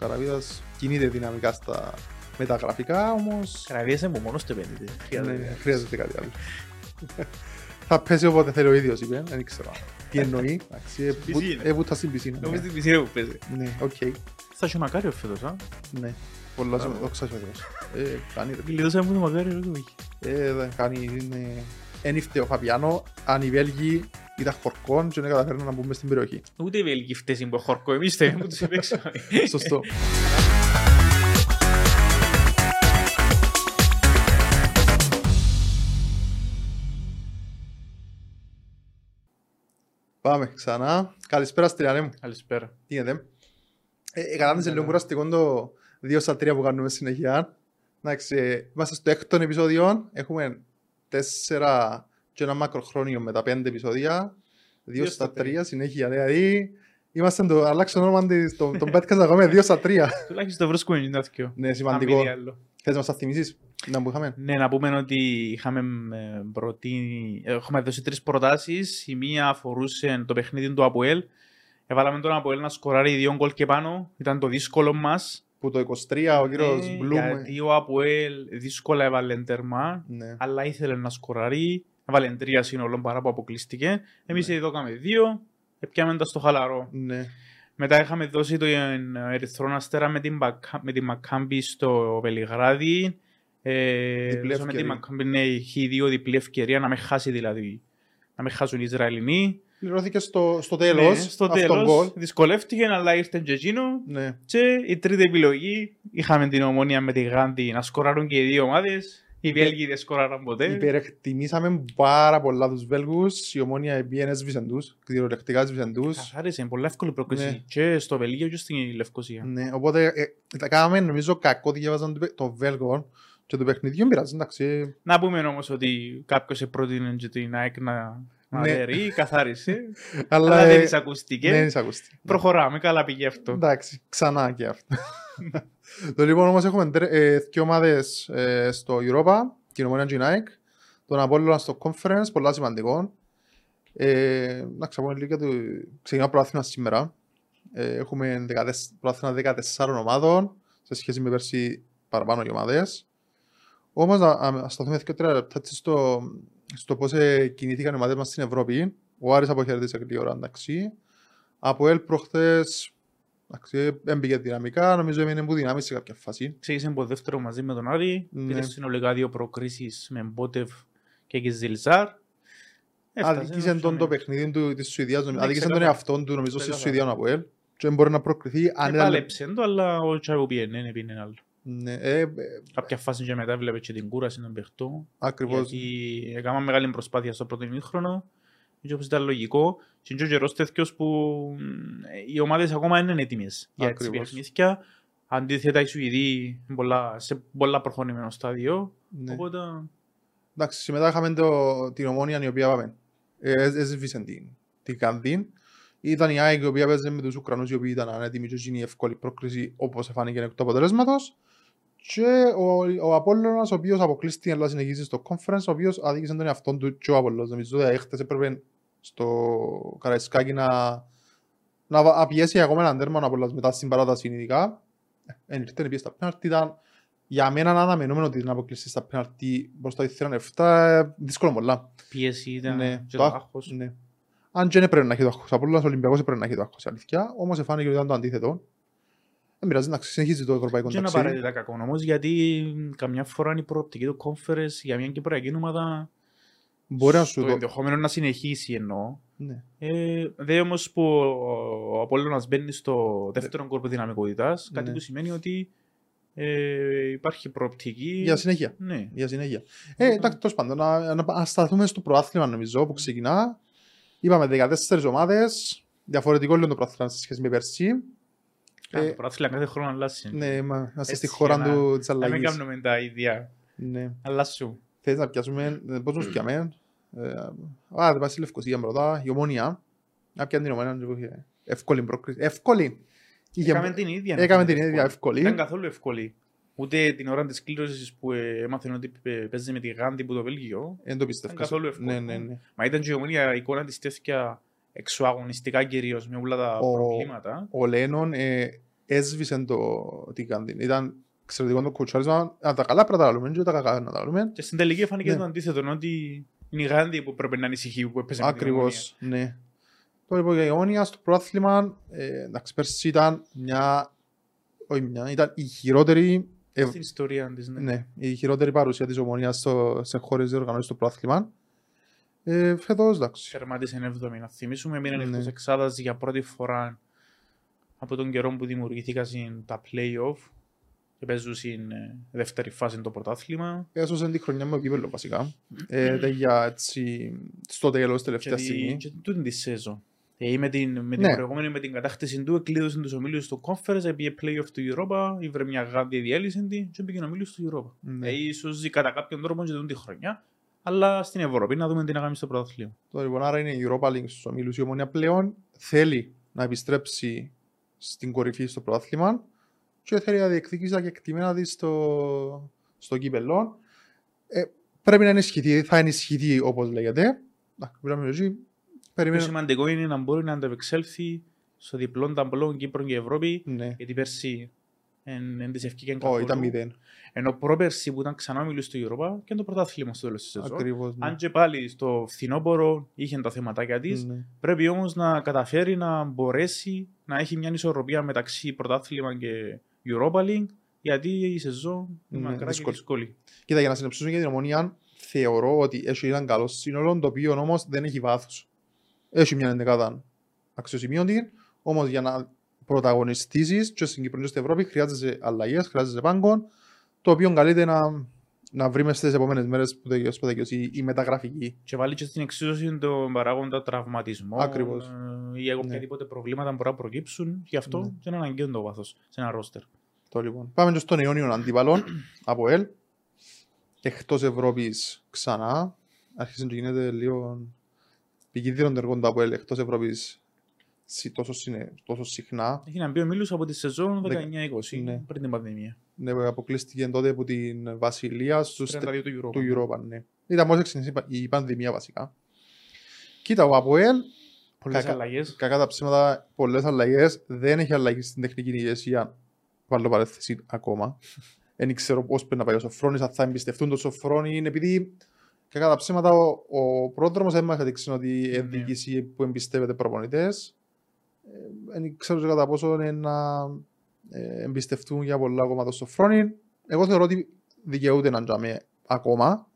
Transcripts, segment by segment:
Καραβίδας κινείται δυναμικά στα μεταγραφικά, όμως Καραβίας είναι που μόνος του επένδυτε. ναι, Χρειάζεται. χρειάζεται κάτι άλλο. Θα πέσει όποτε θέλει ο ίδιος, είπε, δεν ξέρω. Τι εννοεί, εντάξει, ε, Στην που- πισίνα. ε, που τα στην πισίνα. Νομίζω ναι. την πισίνα που παίζει. Ναι, οκ, Θα σου μακάριο φέτος, α. ναι. Πολλά σημαντικά, δόξα τω Θεώ. Ε, κάνει ρε. Γλιτώσαμε μου το μακάριο, ρε, το έχει. Ε, δεν κάνει, είναι... Εν ήρθε ο Φαπιάνο, αν οι Βέλγοι ήταν χορκόν και δεν καταφέρναν να μπούμε στην περιοχή. Ούτε οι Βέλγοι φταίσουν που χορκό, εμείς θέλουμε που τους επέξαμε. Σωστό. Πάμε ξανά. Καλησπέρα Στριανέ μου. Καλησπέρα. Τι γίνεται. Ε, ε, κατάλαβες λίγο κουραστικό το 2 στα 3 που κάνουμε συνεχεία. Εντάξει, ε, είμαστε στο έκτο επεισόδιο. Έχουμε 4 και ένα μακροχρόνιο με τα 5 επεισόδια. 2 Δύο στα στα 3 συνέχεια. Δηλαδή, είμαστε το αλλάξω όνομα της- τον τον podcast να κάνουμε 2 στα 3. Τουλάχιστον βρίσκουμε ένα δυο. Ναι, Αν σημαντικό. μη τι άλλο. Θες να μας τα θυμίσεις, να που είχαμε; Ναι, να πούμε ότι είχαμε ε, προτείνει, ε, έχουμε δώσει τρεις προτάσεις. Η μία αφορούσε το παιχνίδι του Αποέλ. Έβαλαμε τον Αποέλ να σκοράρει δύο γκολ και πάνω. Ήταν το δύσκολο μας. Που το 23 ο κύριος Ναι, Μπλουμ. Γιατί ο Αποέλ δύσκολα έβαλε τέρμα. Ναι. αλλά ήθελε να σκοράρει. Έβαλε τρία σύνολο παρά που αποκλείστηκε. Εμείς Ναι. εδώ κάναμε δύο. Επιάμε τα στο χαλαρό. Ναι. Μετά είχαμε δώσει το Ερυθρό Αστέρα με την, Μπακα- με την Μακάμπη στο Βελιγράδι. Ε, Διπλή δώσαμε την ευκαιρία. Μακάμπη ναι, έχει δύο διπλή ευκαιρία να με χάσει δηλαδή. Να με χάσουν οι Ισραηλινοί. Πληρώθηκε στο, στο τέλος Ναι, στο αυτόν τέλος γκολ. δυσκολεύτηκε, αλλά ήρθε και εκείνο. Ναι. Και η τρίτη επιλογή είχαμε την ομόνια με τη Γάντι να σκοράρουν και οι δύο ομάδες. Οι Βέλγοι δεν σκοράραν ποτέ. Υπερεκτιμήσαμε πάρα πολλά τους Βέλγους. Η ομόνια πήγαινε έσβησαν τους. Κυριολεκτικά έσβησαν τους. Καθάρισε, είναι πολύ εύκολη πρόκληση Ναι. και στο Βελγίο και στην Λευκοσία. Ναι, οπότε ε, τα κάναμε νομίζω κακό διαβάζαν το, το Βέλγο και το παιχνιδιό δεν πειράζει, εντάξει. Να πούμε όμως ότι κάποιος πρότεινε και την ΑΕΚ να, να Ναι. δερεί, καθάρισε, Αλλά, αλλά δεν ε, της ακούστηκε. δεν εισακούστηκε. Προχωράμε, καλά πήγε αυτό. Εντάξει, ξανά και αυτό. το λοιπόν όμως έχουμε τρε- ε, δύο ομάδες ε, στο Europa, την Ομόνια και η Nike, τον Απόλλωνα στο Conference, πολλά σημαντικό. Ε, να ξαπούμε λίγο για το... Ξεκινά προάθλημα σήμερα. Ε, έχουμε 14 προάθλημα 14 ομάδων, σε σχέση με πέρσι παραπάνω οι ομάδες. Όμως να, να σταθούμε και τρία λεπτά έτσι στο, στο πώς ε, κινήθηκαν οι ομάδες μας στην Ευρώπη. Ο Άρης αποχαιρέτησε γρήγορα, εντάξει. Από ελ προχθές Εντάξει, έμπηκε δυναμικά, νομίζω έμεινε που δυνάμεις σε κάποια φάση. Ξεκίνησε από δεύτερο μαζί με τον Άρη, Ναι. πήρε συνολικά δύο προκρίσεις με Μπότευ και Κιζιλζάρ. Αδικήσε τον το παιχνίδι του της Σουηδίας, νομίζω- Ναι, αδικήσε τον ξεκάθαρα. εαυτόν του νομίζω στη Ξεκάθαρα. Σουηδία ο Αποέλ και δεν μπορεί να προκριθεί αν ήταν... Επάλεψε το, αλλά ο Τσάβου πήγαινε, δεν πήγαινε άλλο. Ναι, ε, ε, Κάποια φάση και μετά βλέπε και την κούραση των παιχτών. ακριβώς. Γιατί έκανα μεγάλη προσπάθεια στο πρώτο ημίχρονο. Και όπως ήταν λογικό, και είναι και ο καιρός τέτοιος που μ, οι ομάδες ακόμα δεν είναι έτοιμες για έτσι Ακριβώς. παιχνίδια. Αντίθετα οι Σουηδοί είναι πολλά- σε πολλά προχωρημένο στάδιο. Ναι. Οπότε Εντάξει, σήμερα είχαμε το, την ομόνια η οποία πάμε. Ε, έσ- έσβησε την, την Κανδίν. Ήταν η ΑΕΚ η οποία παίζε με τους Ουκρανούς οι οποίοι ήταν ανέτοιμοι και γίνει η εύκολη πρόκληση όπως φάνηκε εκ του αποτελέσματος. Και ο, ο Απόλλωνας ο οποίος αποκλείστηκε να συνεχίσει στο conference, ο οποίος αδίκησε τον εαυτόν του και ο Απόλλωνας. Νομίζω ότι έχτες έπρεπε στο Καραϊσκάκι να, να βα- να πιέσει ακόμα έναν τέρμα ο Απόλλωνας μετά στην παράταση ειδικά. Εν ήρθε πήγε στα πέναρτη, ήταν για μένα ένα αναμενόμενο ότι την αποκλειστή στα πέναρτη μπροστά ήθελαν 7, δύσκολο πολλά. πίεση ήταν Ναι, και το το άχ- άγχος. Ναι. Αν και δεν πρέπει να έχει το άγχος. Απόλλωνας Ολυμπιακός δεν πρέπει να έχει το άγχος, αλήθεια. Όμως εφάνηκε ότι ήταν το αντίθετο. Δεν πειράζει να συνεχίζει το ευρωπαϊκό Και είναι ταξίδι. απαραίτητα κακό όμως, γιατί καμιά φορά είναι η προοπτική του conference για μια κυπριακή ομάδα Μπορεί να σου το το... ενδεχόμενο να συνεχίσει εννοώ. Ναι. Ε, δε όμως που ο Απόλλωνας μπαίνει στο δεύτερο κόρπο δυναμικότητας, κάτι Ναι. που σημαίνει ότι ε, υπάρχει προοπτική. Για συνέχεια. Ναι. Για συνέχεια. Ε, εντάξει, τέλος πάντων, να, να, να σταθούμε στο προάθλημα νομίζω που ξεκινά. Είπαμε 14 ομάδες, διαφορετικό λίγο το προάθλημα σε σχέση με πέρσι. Ε, Ε, το πρωτάθλημα κάθε χρόνο αλλάζει. Ναι, μα, είμαστε στη Έτσι, χώρα για να- του, της Να μην αλλαγής. κάνουμε τα ίδια. Ναι. Αλλάσου. Θες να πιάσουμε, ε, πώς τους πιάμε; Ε, Α, δεν πάει στη Λευκοσία πρώτα, η Ομόνια. Να πιάνε την Ομόνια, που είχε εύκολη πρόκριση. Εύκολη! Είχε- Έκαμε την ίδια. Έκαμε την εύκολη. ίδια εύκολη. Ήταν καθόλου εύκολη. Ούτε την ώρα της κλήρωσης που ε, έμαθαν ότι παι- παίζει με τη Γάντι που το Βέλγιο. Δεν το πιστεύω. Ήταν καθόλου εύκολο. Ναι, ναι, ναι. Μα ήταν και η ομόνια εικόνα της τέτοια εξωαγωνιστικά κυρίως με όλα τα Ο- προβλήματα. Ο Λένον ε, έσβησε το, την Κάνδιν. Ήταν εξαιρετικό το κουτσάρισμα. Αν τα καλά πρέπει να τα λέμε και τα κακά να τα λέμε. Και στην τελική φάνηκε Ναι. το αντίθετο, ότι είναι η Γάνδη που πρέπει να ανησυχεί που έπαιζε με την Ακριβώς, ναι. Τώρα λοιπόν για η Ομόνια στο πρόθλημα, ε, εντάξει, πέρσι ήταν μια, όχι μια, ήταν η χειρότερη, Ομόνια. Ε, Στην ιστορία της, ναι. ναι, η χειρότερη παρουσία της Ομόνιας στο, σε χώρες διοργανώσεις στο πρόθλημα. Ε, φέτος, εντάξει. Τερμάτισε 7η. Να θυμίσουμε, μείναν Ναι. εκτός εξάδας για πρώτη φορά από τον καιρό που δημιουργήθηκαν τα play-off και παίζουν στην ε, δεύτερη φάση το πρωτάθλημα. Έσωσε την χρονιά με ο κύπελο βασικά. Ε, τα για έτσι, στο τέλος, τελευταία Και, τη, στιγμή. και τούτη τη σέζον. Ε, με την, με την Ναι. προηγούμενη, με την κατάκτηση του, εκλείδωσε τους ομίλους του Conference, πήγε play-off του Europa, ήβρε μια γάνδη διέλυση την και πήγε ομίλους του Europa. Ναι. Ε, ίσως κατά κάποιον τρόπο και τη χρονιά, αλλά στην Ευρώπη να δούμε τι να κάνει στο πρωτάθλημα. Τώρα λοιπόν, άρα είναι η Europa League στους ομίλους. Η Ομόνια πλέον θέλει να επιστρέψει στην κορυφή στο πρωτάθλημα και θέλει να διεκδικήσει τα κεκτημένα της στο, στο κύπελλο. Ε, πρέπει να ενισχυθεί, θα ενισχυθεί όπως λέγεται. Εντάξει, πρέπει να εκεί. Το Περιμένω. σημαντικό είναι να μπορεί να ανταπεξέλθει στο διπλό ταμπλό Κύπρο και Ευρώπη, Ναι. γιατί πέρσι δεν της ευκήκε Ω, καθόλου. ήταν μηδέν. Ενώ πρόπερσι που ήταν ξανά ομίλους του Europa και το πρωτάθλημα στο τέλος της σεζόν. Ακριβώς. Ναι. Αν και πάλι στο φθινόπωρο είχε τα θεματάκια της, Ναι. Πρέπει όμως να καταφέρει να μπορέσει να έχει μια ισορροπία μεταξύ πρωτάθλημα και Europa League, γιατί η σεζόν είναι Ναι, μακρά και δύσκολη. δύσκολη. Κοίτα, για να συνεψίσουμε για την Ομόνια, θεωρώ ότι έχει έναν καλό σύνολο, το οποίο όμως δεν έχει βάθος. Έχει μια ενδεκάδα αξιοσημείωτη, όμως για να πρωταγωνιστήσεις και στην Κύπρο και στην Ευρώπη χρειάζεσαι αλλαγές, χρειάζεσαι πάγκο, το οποίο καλείται να, να βρει μέσα στις επόμενες μέρες που τελειώσει, που τελειώσει η, η μεταγραφική. Και βάλει και στην εξίσωση τον παράγοντα τραυματισμό Ακριβώς. ε, ή οποιαδήποτε προβλήματα μπορεί να προκύψουν. Γι' αυτό Ναι. και είναι αναγκαίο το βάθο σε ένα ρόστερ. Το λοιπόν. Πάμε και στον αιώνιο αντίπαλο από ελ. Εκτός Ευρώπης ξανά. Άρχισε και γίνεται λίγο επικίνδυνο το έργο του από ελ εκτός Ευρώπης τόσο, συνε- τόσο συχνά. Έχει να μπει ο Μίλου από τη σεζόν Δεκα- 19-20 Ναι. πριν την πανδημία. Ναι, αποκλείστηκε τότε από την Βασιλεία στους 32 του Europa. του Europa. Ναι. Ήταν μόλις ξεκίνησε η πα- η πανδημία βασικά. Κοίτα, ο Αποέλ, Πολλές Κακά- αλλαγές. κακά τα ψέματα, πολλές αλλαγές, δεν έχει αλλαγή στην τεχνική ηγεσία, βάλω παρέθεση ακόμα. Δεν ξέρω πώς πρέπει να πάει ο Σοφρόνης, αν θα εμπιστευτούν τον Σοφρόνη, είναι επειδή κακά τα ψέματα ο, ο πρόδρομος δεν μας έδειξε ότι Ναι. είναι διοίκηση που εμπιστεύεται προπονητές. Ε, Δεν ξέρω και κατά πόσο είναι να ε, εμπιστευτούν για πολλά ακόμα τον Σοφρόνη. Εγώ θεωρώ ότι δικαιούται να τζάμε ακόμα.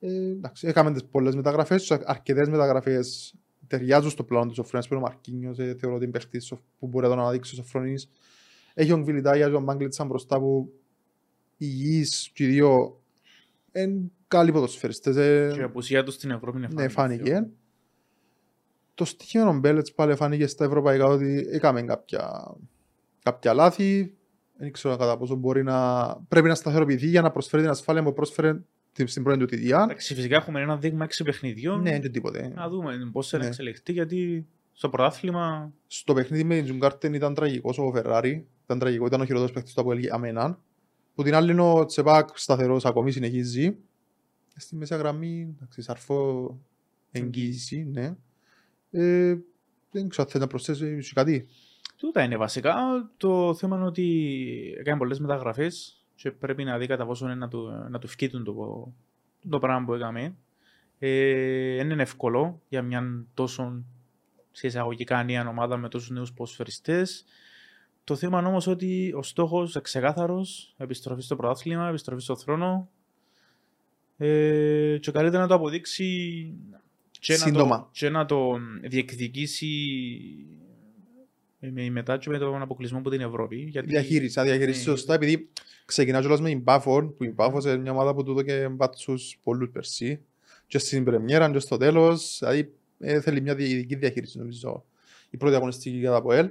Ε, εντάξει, έκαμε τις πολλές μεταγραφές, αρκετές μεταγραφές ταιριάζουν στο πλάνο τους Σοφρόνης, που είναι ο Μαρκίνιος, ε, θεωρώ ότι είναι παίχτης σοφ- που μπορεί να τον αναδείξει ο Σοφρόνης. Έχει ο Γκβιλιτάγια και ο Μάγκλετσαν μπροστά που υγιείς και οι δύο είναι καλοί ποδοσφαιριστές. ε, Και η απουσία τους στην Ευρώπη είναι ναι, φάνηκε. Το στοιχείο των Μπέλετς πάλι φάνηκε στα ευρωπαϊκά ότι έκαμε κάποια, κάποια λάθη. Δεν ξέρω κατά πόσο μπορεί να... Πρέπει να σταθεροποιηθεί για να προσφέρει την ασφάλεια που πρόσφερε την- στην πρώτη του θητεία. Εντάξει, φυσικά έχουμε ένα δείγμα 6 παιχνιδιών. Ναι, και τίποτε. Να δούμε πώς θα Ναι. εξελιχθεί, γιατί στο πρωτάθλημα Στο παιχνίδι με την Τζουγκάρτεν ήταν τραγικός ο Φεράρι. Ήταν τραγικό, ήταν ο χειρότερος παίκτης του Αποέλ για μένα. Που την άλλη είναι ο Τσεπάκ σταθερός ακόμη συνεχίζει. Στη μέσα γραμμή, εντάξει, σαρφό εγγύηση, ναι. Ε, δεν ξέρω αν θέλει να προσθέσει κάτι. τούτα είναι βασικά. Το θέμα είναι ότι έκανε πολλές μεταγραφές και πρέπει να δει κατά πόσο είναι να του, να του φκείτουν το, το πράγμα που έκαμε. Ε, δεν είναι εύκολο για μια τόσο σε εισαγωγικά νέα ομάδα με τόσους νέους ποσφαιριστές. Το θέμα είναι όμως ότι ο στόχος ξεκάθαρος, επιστροφή στο πρωτάθλημα, επιστροφή στο θρόνο ε, και καλύτερα να το αποδείξει και να, το, Σύντομα. και να το διεκδικήσει με, μετά και με τον αποκλεισμό από την Ευρώπη. Γιατί, Διαχείριση, να διαχειριστεί Ναι. σωστά, επειδή ξεκινάς κιόλας με την Πάφον, που η Πάφον είναι μια ομάδα που του και μπάτσους πολλούς περσί. Και στην πρεμιέρα και στο τέλος, δηλαδή ε, θέλει μια ειδική διαχείριση νομίζω. Η πρώτη αγωνιστική για τα ΑΠΟΕΛ.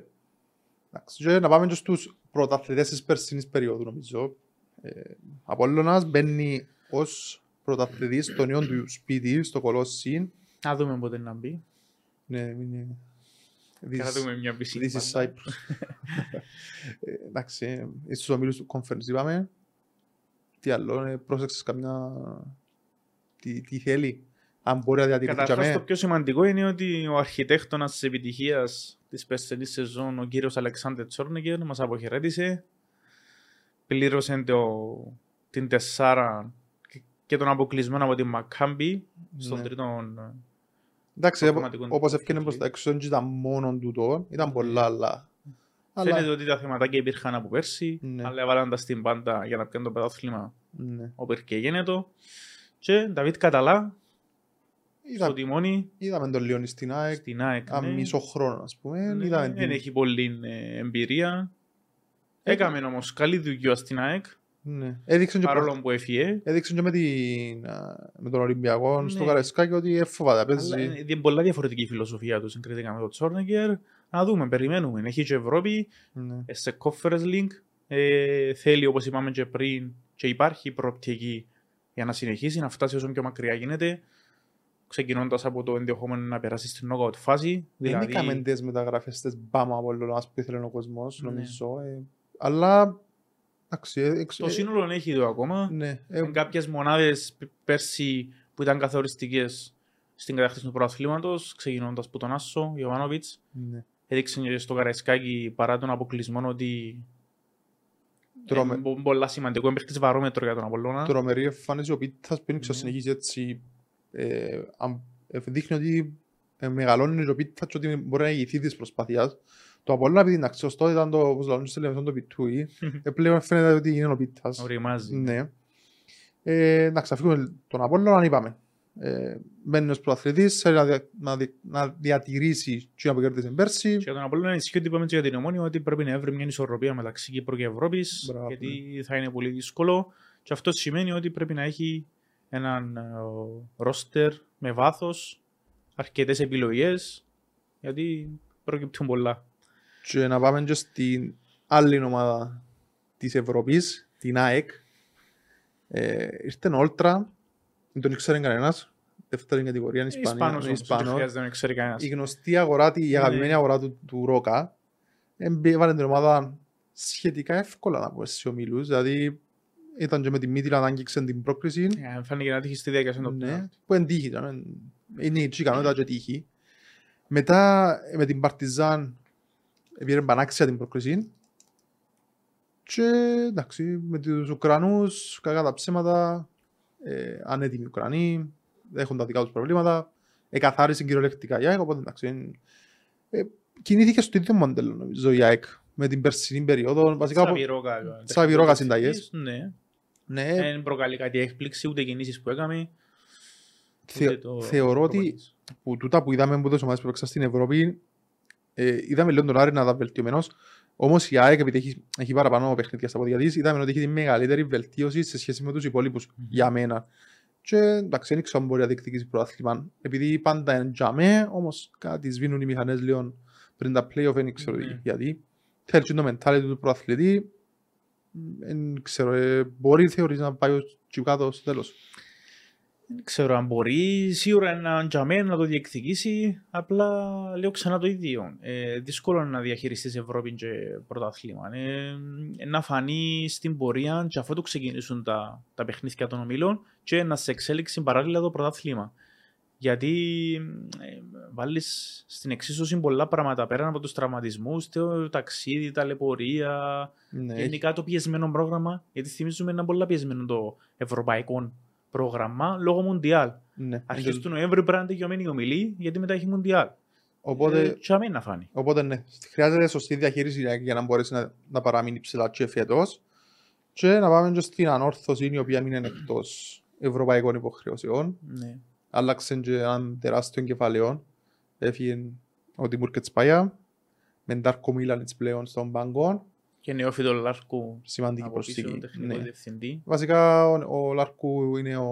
Εντάξει, και να πάμε και στους πρωταθλητές της περσίνης περίοδου νομίζω. Ε, Απόλλωνας μπαίνει ως πρωταθλητής στο νέο του σπίτι, στο Κολόσσιν. Να δούμε πότε να μπει. Ναι, είναι... Και να δούμε μια πισίνη. This is πάντα. Cyprus. Ε, Εντάξει, ε, στους ομίλους του conference είπαμε. Τι άλλο, ε, πρόσεξες καμιά... Τι, τι θέλει. αν μπορεί να διατηρηθεί για Καταρχάς το μέ. πιο σημαντικό είναι ότι ο αρχιτέκτονας της επιτυχίας της περσινής σεζόν, ο κύριος Αλεξάνδρ Τσόρνικερ, μας αποχαιρέτησε. Πλήρωσε το, την τεσσάρα και- και τον αποκλεισμένο από την Μακάμπη στον Ναι. τρίτο Εντάξει, προγραμματικό όπως έφυγε του προς τα έξω, δεν ήταν μόνο τούτο, ήταν πολλά άλλα. Φαίνεται Αλλά, ότι τα θεματάκια υπήρχαν από πέρσι, Ναι. αλλά έβαλαν τα στην πάντα για να πιάνουν το πρωτάθλημα ναι. όπου και γίνεται. Και Νταβίτ Καταλά, στο Είδα- τιμόνι, Είδαμε τον Λιόνι στην ΑΕΚ, στην ΑΕΚ. ένα ναι. μισό χρόνο ας πούμε. Ναι, Είδαμε Δεν την- έχει πολύ ε, εμπειρία. Έκαμε όμως καλή δουλειά στην ΑΕΚ, ναι. Έδειξαν και παρόλο που έφυγε. Έδειξαν και με, την, α, με τον Ολυμπιακό Ναι. στο Καραϊσκάκι ότι εφοβάται, Αλλά παίζει. είναι πολλά διαφορετική φιλοσοφία τους συγκριτικά με τον Τσόρνεγκερ. Να δούμε, περιμένουμε. Έχει και Ευρώπη, Ναι. ε, σε Conference Link. Ε, θέλει, όπως είπαμε και πριν, και υπάρχει προοπτική για να συνεχίσει, να φτάσει όσο πιο μακριά γίνεται. Ξεκινώντας από το ενδεχόμενο να περάσει στην knockout φάση. Δεν Δηλαδή, έκαμε τις μεταγραφές τις μπάμα από όλο που ήθελε ο κόσμος, Ναι. νομίζω. ε, Αλλά, εντάξει, ε, εξ- το ε, σύνολο έχει εδώ ακόμα. Ναι, ε, Ε, Κάποιες μονάδες πέρσι που ήταν καθοριστικές στην κατάκτηση του πρωταθλήματος, ξεκινώντας από τον Άσο, Ιωβάνοβιτς, ναι. έδειξε και στο Καραϊσκάκι παρά τον αποκλεισμό ότι Τρώμε- είναι πολλά σημαντικό. Είναι παίχτης βαρόμετρο για τον Απολλώνα. Τρομερή εμφάνιση ο Πίτας που είναι Ναι. ξανασυνεχίζει έτσι. ε, αν- ε, Δείχνει ότι ε, μεγαλώνει ο Πίτας και ότι μπορεί να ηγηθεί της προσπάθειας. Το Απόλλωνα επειδή την αξιωστό ήταν το, όπως λέμε, στο τελευταίο το Πιτούι. ε, Πλέον φαίνεται ότι είναι ο Πίτας. Οριμάζει. Ναι. Ε, να ξαφύγουμε τον Απόλλωνα, αν είπαμε. Ε, μένει ως προαθλητής, θέλει να, δια- να, δι- να διατηρήσει τι που κέρδισε πέρσι. Και για τον Απολλώνα ισχύει ότι είπαμε και για την Ομόνια ότι πρέπει να έβρει μια ισορροπία μεταξύ Κύπρου και Ευρώπης Μπράβο, γιατί θα είναι πολύ δύσκολο και αυτό σημαίνει ότι πρέπει να έχει έναν ρόστερ με βάθος, αρκετές επιλογές γιατί προκύπτουν πολλά. Και να πάμε και στην άλλη ομάδα της Ευρώπης, την ΑΕΚ. Ε, ήρθε ο Όλτρα, δεν τον ήξερε κανένας. Δεύτερη κατηγορία είναι Ισπανία. Ισπανός είναι όμως, δεν Ισπανός. χρειάζεται να ξέρει κανένας. Η γνωστή αγορά, τη- η Ναι. αγαπημένη αγορά του, του Ρόκα, εμπ- έβαλε την ομάδα σχετικά εύκολα να πούμε στους ομίλους. Δηλαδή ήταν και με τη Μίτιλα να άγγιξε την πρόκριση. Ε, Φάνηκε να τύχει στη διαδικασία του Ναι, που είναι τύχη. ήταν. Είναι η ικανότητα και τύχη. Μετά ε, με την Παρτιζάν πήρε πανάξια την πρόκριση. Και εντάξει, με τους Ουκρανούς, κακά τα ψέματα, ε, ανέτοιμοι Ουκρανοί, έχουν τα δικά τους προβλήματα. Εκαθάρισε κυριολεκτικά η ΑΕΚ, οπότε εντάξει. είναι- Ε, κινήθηκε στο ίδιο μοντέλο νομίζω η ΑΕΚ με την περσινή περίοδο. Βασικά, από- Σαβιρόκα. Σαβιρόκα συνταγές. Ναι. ναι, Δεν προκαλεί κάτι έκπληξη, ούτε κινήσεις που έκαμε. θε- ούτε το- θεωρώ ότι προπονήσεις. που τούτα που είδαμε από τις ομάδες που έπαιξαν στην Ευρώπη, ε, είδαμε λίγο τον Άρη να ήταν βελτιωμένος. Όμως η ΑΕΚ, επειδή έχει, έχει παραπάνω παιχνίδια στα πόδια της, είδαμε ότι έχει τη μεγαλύτερη βελτίωση σε σχέση με τους υπόλοιπους Μμμ. για μένα. Και εντάξει, δεν ξέρω αν μπορεί να διεκδικήσει πρωτάθλημα. Επειδή πάντα είναι για μέ, όμως κάτι σβήνουν οι μηχανές λίγο πριν τα play-off, δεν ξέρω Ναι. γιατί. Θέλει και το mentality του πρωταθλητή. Δεν ξέρω, ε, μπορεί θεωρείς να πάει ως κάτω στο τέλος. Δεν ξέρω αν μπορεί, σίγουρα έναν τζαμέ να το διεκδικήσει, απλά λέω ξανά το ίδιο. Ε, δύσκολο να διαχειριστείς Ευρώπη και πρωτάθλημα. Ε, ε, να φανεί στην πορεία και αφού το ξεκινήσουν τα, τα παιχνίδια των ομίλων και να σε εξέλιξει παράλληλα το πρωτάθλημα. Γιατί ε, βάλεις στην εξίσωση πολλά πράγματα πέραν από τους τραυματισμούς, το ταξίδι, ταλαιπωρία, Ναι, γενικά το πιεσμένο πρόγραμμα, γιατί θυμίζουμε ένα πολλά πιεσμένο το ευρωπαϊκό πρόγραμμα λόγω Μουντιάλ. ναι. Αρχές του Νοέμβρη πρέπει να είναι τελειωμένη η ομιλή, γιατί μετά έχει Μουντιάλ. Οπότε, Ε, και αμήν να φάνει. Οπότε ναι, χρειάζεται σωστή διαχείριση για- για να μπορέσει να, να παραμείνει ψηλά και φέτος. Και να πάμε και στην ανόρθωση η οποία είναι εκτός ευρωπαϊκών υποχρεώσεων. Ναι. Άλλαξε και έναν τεράστιο κεφαλαίο. Έφυγε ο Τιμούρ Κετσπάγια με Ντάρκο Μίλανιτς πλέον στον πάγκο. Και νεόφιτο Λάρκου Σημαντική από πίσω, προσθήκη. τεχνικό Ναι. διευθυντή. Βασικά ο, ο Λάρκου είναι ο,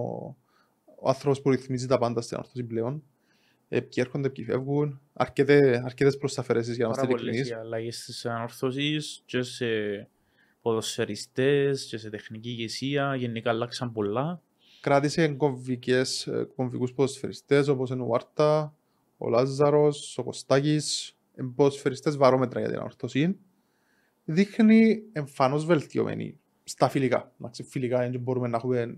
ο άνθρωπος που ρυθμίζει τα πάντα στην ανόρθωση πλέον. Ε, ποιοι έρχονται, ποιοι φεύγουν. Αρκετέ, αρκετές προσταφαιρέσεις για να Πάρα είμαστε πολλές ειλικρινείς. οι αλλαγές στις ανορθώσεις και σε ποδοσφαιριστές και σε τεχνική ηγεσία. Γενικά αλλάξαν πολλά. κράτησε κομβικές, ε, κομβικούς ποδοσφαιριστές όπως είναι ο Βάρτα, ο Λάζαρος, ο Κωστάκης, ε, ποδοσφαιριστές βαρόμετρα για την ανορθωσή. Δείχνει εμφανώς βελτιωμένη στα φιλικά. Εντάξει, φιλικά δεν μπορούμε να έχουμε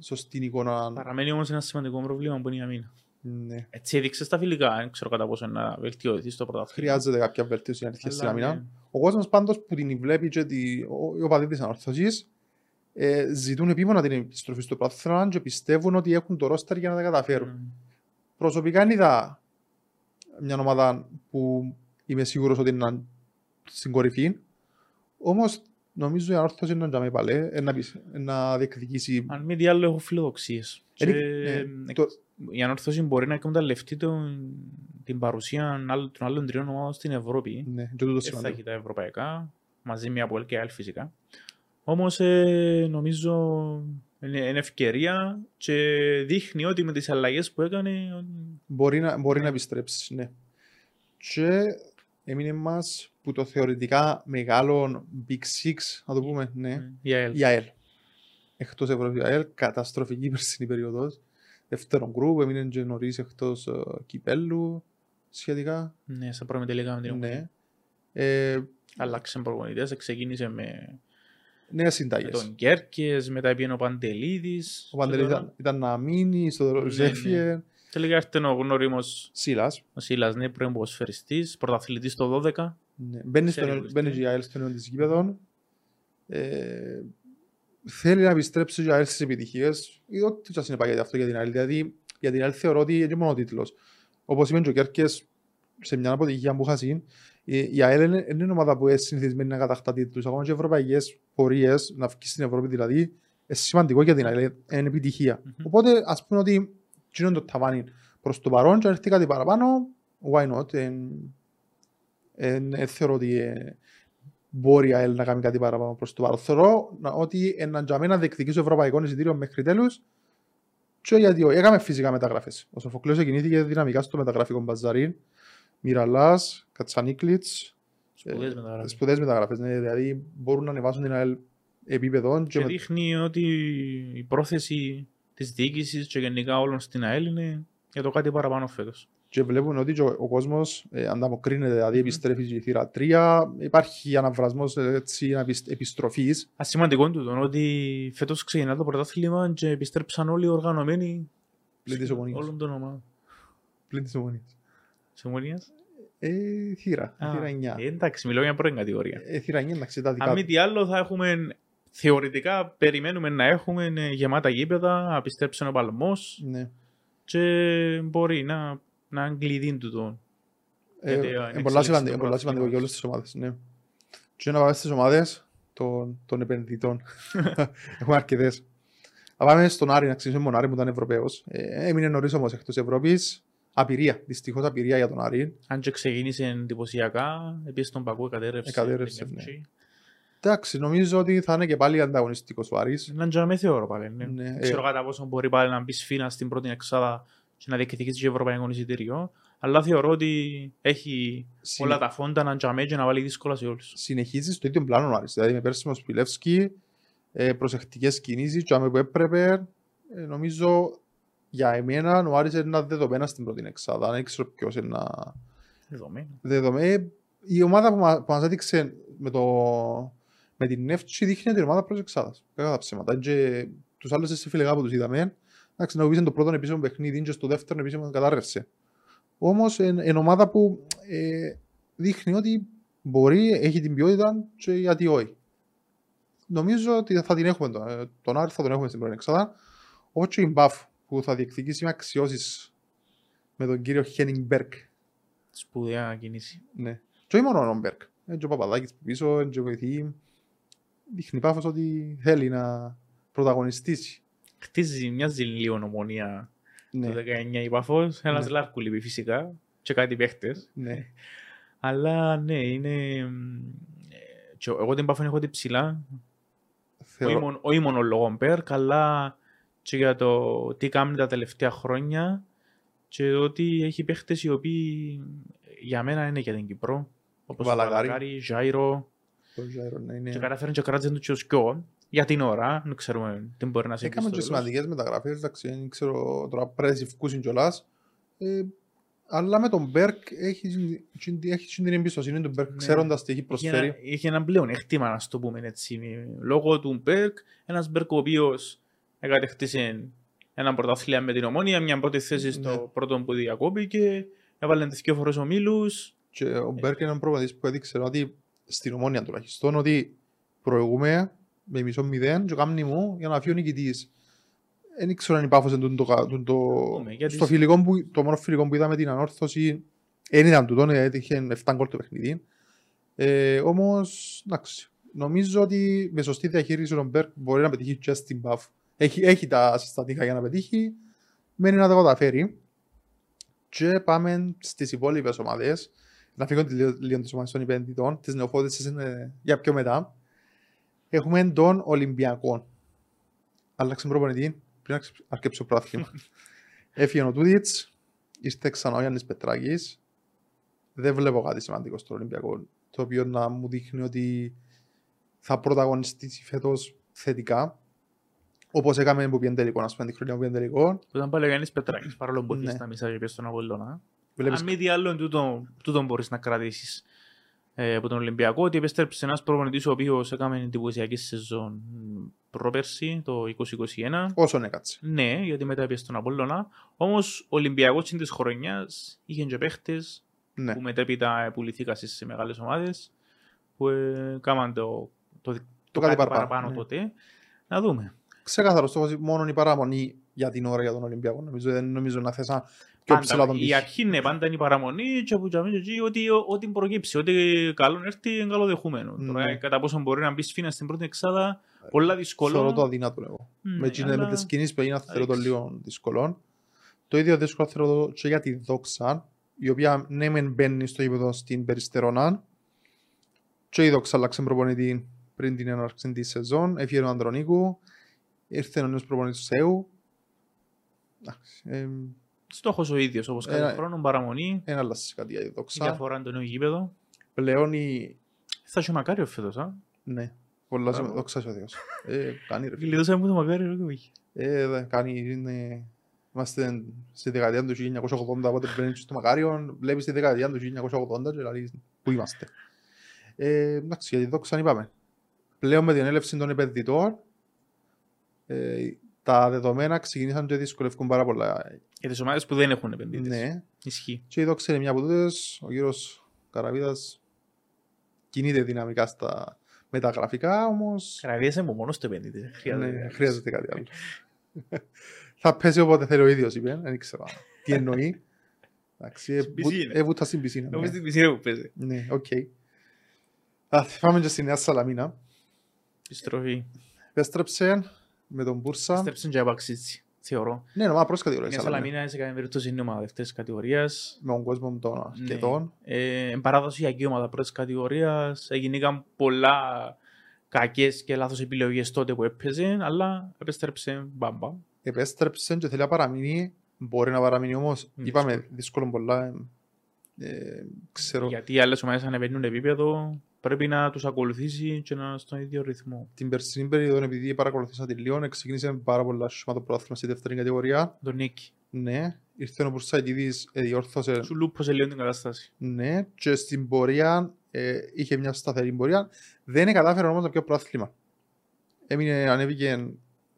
σωστή εικόνα. Παραμένει όμως ένα σημαντικό πρόβλημα που είναι η αμήνα. Ναι. Έτσι έδειξε στα φιλικά, δεν ξέρω κατά πόσο να βελτιωθεί στο πρωτάθλημα. Χρειάζεται κάποια βελτίωση αλήθεια στην Αλλά, άμυνα. ναι. Ο κόσμος πάντως που την βλέπει και τη, ο, οι οπαδοί της ανορθωσής ε, ζητούν επίμονα την επιστροφή στο πρωτάθλημα και πιστεύουν ότι έχουν το ρόστερ για να τα καταφέρουν. Μμ. Προσωπικά είδα μια ομάδα που είμαι σίγουρος ότι είναι στην κορυφή. Όμως νομίζω η ανόρθωση είναι να τζάμε παλέ, ε, να, πεις- ε, να διεκδικήσει. Αν μη τι άλλο έχω φιλοδοξίες. Ε, Και, ναι, ε, το- Η ανόρθωση μπορεί να εκμεταλλευτεί τον- την παρουσία άλλων- των άλλων τριών ομάδων στην Ευρώπη. Ναι, και τούτο Δεν θα σημαντικό. έχει τα ευρωπαϊκά, μαζί με από και ΑΕΛ φυσικά. Όμως ε, νομίζω είναι, είναι ευκαιρία και δείχνει ότι με τις αλλαγές που έκανε ότι- Μπορεί να, μπορεί να επιστρέψεις, ναι. Και έμεινε μας που το θεωρητικά μεγάλο Big Six, να το πούμε, ναι, η ΑΕΛ. η ΑΕΛ. Εκτός Ευρώπης η ΑΕΛ, καταστροφική περσινή περίοδος. Δεύτερον γκρουπ, έμεινε και νωρίς εκτός ε, κυπέλου σχετικά. Ναι, στα πρώτη τελικά με την Ομόνια. Ναι. Ε, Άλλαξε προπονητές, ξεκίνησε με, νέες με συνταγές. τον Κέρκες, μετά πήγαινε ο Παντελίδης. Ο Παντελής Και τώρα- ήταν, ήταν να μείνει στο ναι. Ζέφιε. Τελικά έρθει ο γνώριμος Σίλας. ο Σίλας, ναι, πρώην ποδοσφαιριστής, πρωταθλητής το 12. Ναι. Μπαίνει, στο, Ξέρει, μπαίνει ναι. και η ΑΕΛ στο νέο της γήπεδων. Ε, θέλει να επιστρέψει και η ΑΕΛ στις επιτυχίες. Ή ό,τι σας είναι πάει αυτό για την ΑΕΛ. Δηλαδή, για την ΑΕΛ θεωρώ ότι είναι μόνο ο τίτλος. Όπως είπε και ο Κέρκες, σε μια αποτυχία που είχα η η ΑΕΛ είναι, είναι μια ομάδα που είναι συνηθισμένη να κατακτά τίτλους. Ακόμα και ευρωπαϊκές πορείες, να βγει στην Ευρώπη δηλαδή, είναι σημαντικό για την ΑΕΛ, είναι επιτυχία. Μμμ. Οπότε, ας πούμε ότι τι είναι το ταβάνι προς το παρόν και αν έρθει κάτι παραπάνω, why not; Εν, εν, εν θεωρώ ότι ε, μπορεί η ΑΕΛ να κάνει κάτι παραπάνω προς το παρόν. Θεωρώ να- ότι έναν για μένα διεκδικήσει το ευρωπαϊκό εισιτήριο μέχρι τέλους και γιατί όχι. Έκαμε φυσικά μεταγραφές. Ο Σοφοκλέος κινήθηκε δυναμικά στο μεταγραφικό μπαζαρί. Μιραλάς, Κατσανίκλιτς, Σπουδές ε, μεταγραφές. σπουδαίες μεταγραφές. Ναι, δηλαδή μπορούν να ανεβάσουν την ΑΕΛ επίπεδο. Και με- δείχνει ότι η πρόθεση της διοίκησης και γενικά όλων στην ΑΕΛ είναι για το κάτι παραπάνω φέτος. και βλέπουν ότι και ο, ο κόσμος ε, ανταποκρίνεται, δηλαδή επιστρέφει η θύρα 3, υπάρχει αναβρασμός ε, έτσι, επισ- επιστροφής. Ασημαντικό είναι τούτο ότι φέτος ξεκινά το πρωτάθλημα και επιστρέψαν όλοι οι οργανωμένοι Πλην της Ομονίας. όλων των ομάδων. Πλην της Ομονίας. Της Ομονίας; Ε, θύρα, Α, θύρα 9. ε, Εντάξει, μιλώ για πρώτη κατηγορία. Ε, θύρα 9, εντάξει, τα δικά Αν μη του. τι άλλο θα έχουμε, θεωρητικά περιμένουμε να έχουμε ε, γεμάτα γήπεδα, να επιστρέψει ο Παλμός Ναι. και μπορεί να, να είναι κλειδί τούτο. Ε, Γιατί, ε, ε, είναι εξέλιξη πολλά σημαντικό του πολλά σημαντικό για πρωταθλήματος. όλες τις ομάδες. Ναι. Και να πάμε στις ομάδες των, των επενδυτών. Έχουμε αρκετές. Θα πάμε στον Άρη, να ξεκινήσουμε με τον Άρη που ήταν Ευρωπαίος. Ε, έμεινε νωρίς όμως εκτός Ευρώπης. Απειρία, δυστυχώς απειρία για τον Άρη. Αν και ξεκίνησε εντυπωσιακά, επίσης τον Πακού εκατέρευσε. Εκατέρευσε, την ναι. Ευρώπη. Εντάξει, νομίζω ότι θα είναι και πάλι ανταγωνιστικός ο Άρης. Έναν τζαμί θεωρώ πάλι. Ναι. Ναι, Δεν ε. ξέρω κατά πόσο μπορεί πάλι να μπει σφίνα στην πρώτη εξάδα και να διεκδικήσει και ευρωπαϊκό εισιτήριο. Αλλά θεωρώ ότι έχει Συνε- όλα τα φόντα να τζαμί και να βάλει δύσκολα σε όλους. συνεχίζεις στο ίδιο πλάνο ο Άρης. Δηλαδή με πέρσι με Σπιλεύσκι, ε, προσεκτικές κινήσεις, και που έπρεπε, ε, νομίζω για εμένα ο Άρης είναι ένα δεδομένα στην πρώτη εξάδα. Δεν ξέρω ποιος είναι ένα Δεδομένο. δεδομένο. Η ομάδα που, μα, που μας έδειξε με, το, με την Νεύτσι δείχνει την ομάδα πρώτης εξάδας. Κακά τα ψέματα. Και τους άλλους σε φιλεγά που τους είδαμε, εντάξει, να βγει το πρώτο επίσημο παιχνίδι και στο δεύτερο επίσημο κατάρρευσε. Όμως είναι είναι ομάδα που ε, δείχνει ότι μπορεί, έχει την ποιότητα και γιατί όχι. Νομίζω ότι θα την έχουμε τον, ε, τον Άρη θα τον έχουμε στην πρώτη εξάδα. Όχι και η Μπαφ που θα διεκδικήσει με αξιώσεις με τον κύριο Χένινγκ Μπέρκ. Σπουδαία κίνηση. Ναι. Και όχι μόνο ο Μπέρκ. Είναι και ο Παπαδάκης που πίσω, είναι και βοηθή. Δείχνει πάφος ότι θέλει να πρωταγωνιστήσει. Χτίζει μια λίγο ομονία Ναι, το 19 η Παφός. Ένας Ναι. Λάρκου λείπει φυσικά και κάτι παίχτες. ναι. Αλλά ναι, είναι... μ, ε, και Εγώ την Παφόν έχω την ψηλά. Όχι Θεωρώ, μόνο- Όχι μόνο λόγω Μπέρκ, αλλά και για το τι κάνει τα τελευταία χρόνια και ότι έχει παίχτες οι οποίοι για μένα είναι για την Κυπρό. Όπως ο Βαλαγάρη. Βαλαγάρη, Ζάιρο το Ζάιρο, ναι, είναι- και καταφέρουν και κράτησαν του και ως κοιό. Για την ώρα, δεν ξέρουμε τι μπορεί να συμβεί Έκαμε στο και τέλος. σημαντικές μεταγραφές, εντάξει, δεν ξέρω τώρα πρέπει να συμφκούσουν κιόλας. Ε, αλλά με τον Μπέρκ έχει, έχει την εμπιστοσύνη του Μπέρκ, Ναι. ξέροντας τι έχει Είχε προσφέρει. ένα, είχε ένα πλέον έκτημα, να το πούμε έτσι. Λόγω του Μπέρκ, ένας Μπέρκ ο οποίος Εκατεχτήσε έναν πρωτάθλημα με την ομόνια, μια πρώτη θέση στο Ναι. πρώτο που διακόπηκε. Έβαλε δύο φορές ομίλους. Και ο Μπέρκ είναι ένα προπονητής που έδειξε ότι στην ομόνια τουλάχιστον ότι προηγούμε με μισό μηδέν και κάνει μου για να φύγει ο νικητής. Δεν ήξερα αν υπάφωσε τον το, τον το, Πούμε, γιατί στο σ- φιλικό που, το μόνο φιλικό που είδαμε την ανόρθωση δεν ήταν τούτο, έτυχε 7 γκολ το παιχνίδι. Ε, όμως, εντάξει, νομίζω ότι με σωστή διαχείριση ο Μπέρκ μπορεί να πετύχει και στην Μπαφ. Έχει, έχει τα συστατικά για να πετύχει, μένει να τα καταφέρει. Και πάμε στις υπόλοιπες ομάδες. Να φύγω λίγο, λίγο τις ομάδες των επενδυτών, τις νεοφώτες είναι για πιο μετά. Έχουμε τον Ολυμπιακό. Άλλαξε προπονητή πριν να αρκέψει το πρόθυμα. Έφυγε ο Τούδιτς, ήρθε ξανά ο Γιάννης Πετράκης. Δεν βλέπω κάτι σημαντικό στο Ολυμπιακό, το οποίο να μου δείχνει ότι θα πρωταγωνιστήσει φέτος θετικά. Όπως έκαμε που πιέν τελικό, ας πούμε, τη χρονιά που πιέν τελικό. Που ήταν πάλι ο Γιάννης Πετράκης, παρόλο που Ναι. έχεις τα μισά και στον Αβολώνα. Βλέπεις Αν μη τι άλλο, τούτο, τούτο μπορείς να κρατήσεις ε, από τον Ολυμπιακό, ότι επέστρεψε ένας προπονητής ο οποίος έκαμε εντυπωσιακή σεζόν μ, πρόπερση, το 2021. όσον έκατσε. Ναι, γιατί μετά έπιασε στον Απόλλωνα. Όμως ο Ολυμπιακός της χρονιάς είχε και παίχτες Ναι. που μετέπειτα πουληθήκαν σε μεγάλες ομάδες που ε, κάμαν το, το, το, κάτι κάτι παραπάνω, παραπάνω ναι. τότε. Να δούμε. Ξεκάθαρος στόχος μόνο η παραμονή για την ώρα για τον Ολυμπιακό. Νομίζω, δεν νομίζω να θέσα πιο ψηλά Πάντα, τον η πύχη. αρχή είναι πάντα είναι η παραμονή και από τζαμί και εκεί ότι, ό,τι προκύψει, ό,τι καλό έρθει είναι καλοδεχούμενο. Ναι. Τώρα κατά πόσο μπορεί να μπεις σφίνα στην πρώτη εξάδα, πολλά δύσκολο. Θεωρώ το αδύνατο εγώ. Ναι, με, εκείνες- αλλά- με τις κινήσεις που έγιναν θεωρώ το ρίξει. λίγο δύσκολο. Το ίδιο δύσκολο θεωρώ το και για τη Δόξα, η οποία ναι μεν μπαίνει στο γήπεδο στην Περιστερώνα και η Δόξα άλλαξε προπονητή πριν την έναρξη της σεζόν, έφυγε ο Ανδρονίκου, ήρθε ο νέος προπονητής του Θεού. Εντάξει, ε, Στόχος ο ίδιος, όπως κάθε Ένα- χρόνο, παραμονή, Ένα αλλάζει κάτι για τη η Δόξα. διαφορά το νέο γήπεδο. Πλέον η... Θα έχει ο Μακάριος φέτος, α. Ναι, πολλά Μπράβο. σημαντικά. Δόξα ο Θεός. Ε, κάνει ρε φίλε. Γλιτώσαμε μου το Μακάριο, ρε κοβίγι. Ε, δε, κάνει, είναι... Είμαστε στη δεκαετία του 1980, οπότε μπαίνεις στο Μακάριον, βλέπεις τη δεκαετία του 1980 και λαλείς πού είμαστε. Ε, εντάξει, γιατί δόξα είπαμε. Πλέον με την έλευση των επενδυτών, ε, τα δεδομένα ξεκινήσαν και δυσκολεύουν πάρα πολλά. Για τις ομάδες που δεν έχουν επενδύτες. Ναι, Ισχύει. και η δόξα είναι μια από τούτες, ο κύριος Καραβίδας κινείται δυναμικά στα μεταγραφικά, όμως Καραβίας είναι μόνος του επενδύτης. ναι, Χρειάζεται. χρειάζεται κάτι άλλο. Θα πέσει όποτε θέλει ο ίδιος, είπε, δεν ήξερα τι εννοεί. Εντάξει, Στην πισίνα. έβουτα στην πισίνα. Όπως ναι. στην πισίνα που παίζει. Ναι, οκ. Α, Πάμε και στη Νέα Σαλαμίνα. Επιστροφή. Επέστρεψε με τον Μπούρσα. Στρέψουν και απαξίτσι, θεωρώ. Ναι, νομά προς κατηγορία η Μια Σαλαμίνα. Σαλαμίνα σε κάθε περίπτωση είναι ομάδα δεύτερης κατηγορίας. Με τον κόσμο των Ναι. αρκετών. Ε, εν παραδοσιακή ομάδα πρώτης κατηγορίας. Έγιναν πολλά κακές και λάθος επιλογές τότε που έπαιζε, αλλά επέστρεψε μπαμπα. Επέστρεψε και θέλει να παραμείνει. Μπορεί να παραμείνει όμως. Είναι Είπαμε, δύσκολο πολλά. ε, ε, Ξέρω, Γιατί οι άλλες ομάδες ανεβαίνουν επίπεδο, πρέπει να τους ακολουθήσει και να είναι στον ίδιο ρυθμό. την περσινή περίοδο, επειδή παρακολουθήσα τη Λιόν, ξεκίνησε πάρα πολλά σώμα το πρωτάθλημα στη δεύτερη κατηγορία. Τον Νίκη. Ναι, ήρθε ο Μπουρσαϊτίδης, ε, διόρθωσε. Σου λούπωσε λίγο την κατάσταση. Ναι, και στην πορεία ε, είχε μια σταθερή πορεία. Δεν κατάφερε όμως να πιω πρόθλημα. Έμεινε, ανέβηκε